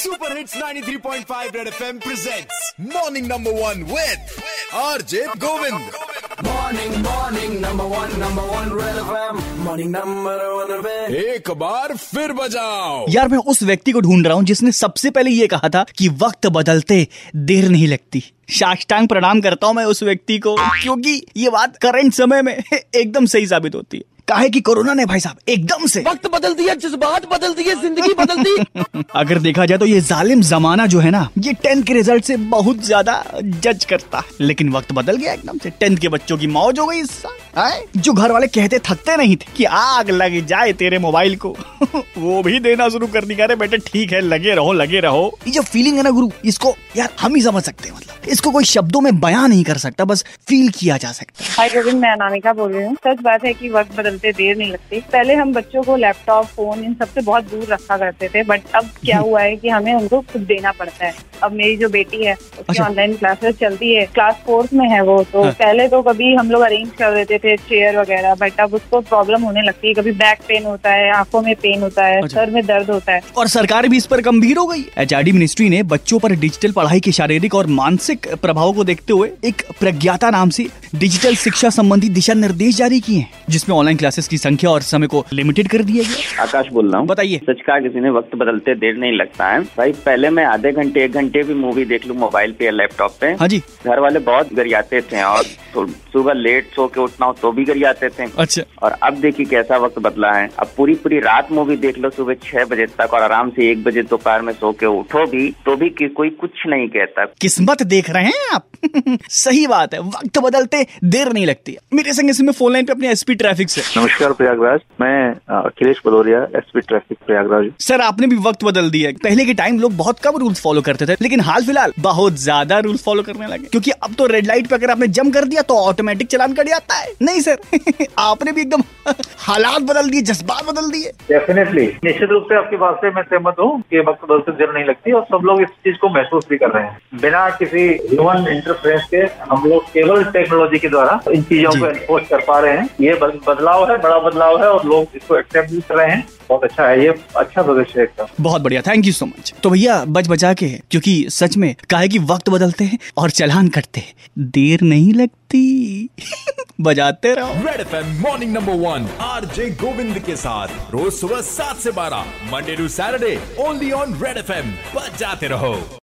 Super hits 93.5 red FM presents morning number one with RJ Govind Morning, morning, number one, number one, Red FM. Morning, number one, Red एक बार फिर बजाओ। यार मैं उस व्यक्ति को ढूंढ रहा हूँ जिसने सबसे पहले ये कहा था कि वक्त बदलते देर नहीं लगती। साष्टांग प्रणाम करता हूँ मैं उस व्यक्ति को क्योंकि ये बात करंट समय में एकदम सही साबित होती है। काहे की कोरोना ने भाई साहब एकदम से वक्त बदल दिया जज्बात बदल दिए ज़िंदगी बदल दी। अगर देखा जाए तो ये जालिम जमाना जो है ना ये टेंथ के रिज़ल्ट से बहुत ज़्यादा जज करता है। लेकिन वक्त बदल गया एकदम से। टेंथ के बच्चों की मौज हो गई इस साल। आए? जो घर वाले कहते थकते नहीं थे कि आग लग जाए तेरे मोबाइल को। वो भी देना शुरू कर दिया। बेटे ठीक है लगे रहो लगे रहो। ये जो फीलिंग है ना गुरु इसको यार हम ही समझ सकते हैं मतलब। इसको कोई शब्दों में बयां नहीं कर सकता बस फील किया जा सकता है। हाय गोविंद मैं अनामिका बोल रही हूँ। सच बात है कि वक्त बदलते देर नहीं लगती। पहले हम बच्चों को लैपटॉप फ़ोन इन सबसे बहुत दूर रखा करते थे बट अब क्या हुआ है कि हमें उनको खुद देना पड़ता है। अब मेरी जो बेटी है उसकी अच्छा। ऑनलाइन क्लासेस चलती है। क्लास फोर्थ में है वो तो हाँ। पहले तो कभी हम लोग अरेंज कर देते थे चेयर वगैरह बट अब उसको प्रॉब्लम होने लगती है। कभी बैक पेन होता है आँखों में पेन होता है अच्छा। सर में दर्द होता है। और सरकार भी इस पर गंभीर हो गई। एच मिनिस्ट्री ने बच्चों पर डिजिटल पढ़ाई के शारीरिक और मानसिक प्रभाव को देखते हुए एक प्रज्ञाता नाम से डिजिटल शिक्षा संबंधी दिशा निर्देश जारी किए हैं जिसमें ऑनलाइन क्लासेस की संख्या और समय को लिमिटेड कर दिया गया आकाश बोल रहा हूँ। बताइए। सच कहा किसी ने वक्त बदलते देर नहीं लगता है। भाई पहले मैं आधे घंटे एक घंटे भी मूवी देख लूँ मोबाइल पे या लैपटॉप पे। हाँ जी। घर वाले बहुत गरियाते थे और सुबह लेट सो के उठना हो तो भी गरियाते थे। अच्छा। और अब देखिए कैसा वक्त बदला है। अब पूरी पूरी रात मूवी देख लो सुबह छह बजे तक और आराम से एक बजे दोपहर में सो के उठो भी तो भी कि, कोई कुछ नहीं कहता। किस्मत देख रहे हैं आप? सही बात है वक्त बदलते देर नहीं लगती। मेरे संग इसमें फ़ोन लाइन पे अपने एसपी ट्रैफ़िक से। नमस्कार प्रयागराज मैं Akhilesh Bhadauria SP traffic Prayagraj sir आपने भी वक्त बदल दिया पहले के टाइम लोग बहुत कम रूल्स फॉलो करते थे लेकिन हाल फ़िलहाल बहुत ज़्यादा रूल्स फॉलो करने लगे। क्योंकि अब तो रेड लाइट पे अगर आपने जम कर दिया तो ऑटोमेटिक चलान कट जाता है। नहीं सर। आपने भी एकदम हालात बदल दिए जज्बात बदल दिए। डेफिनेटली निश्चित रूप से आपकी बात से मैं सहमत हूँ कि वक्त बदलते देर नहीं लगती और सब लोग इस चीज़ को महसूस भी कर रहे हैं। बिना किसी ह्यूमन इंटरफेरेंस के हम लोग केवल टेक्नोलॉजी के द्वारा इन चीज़ों को एनफोर्स कर पा रहे हैं। ये बदलाव है बड़ा बदलाव है और लोग इसको एक्सेप्ट भी कर रहे हैं। बहुत अच्छा है ये अच्छा भविष्य है बहुत बढ़िया थैंक यू सो मच तो भैया बच बचा के क्योंकि सच में काहे कि वक्त बदलते हैं और चलान कटते हैं। देर नहीं लगती। बजाते रहो। Red FM morning number one R J Govind के साथ। रोज सुबह सात से बारह Monday to Saturday only on red FM बजाते रहो।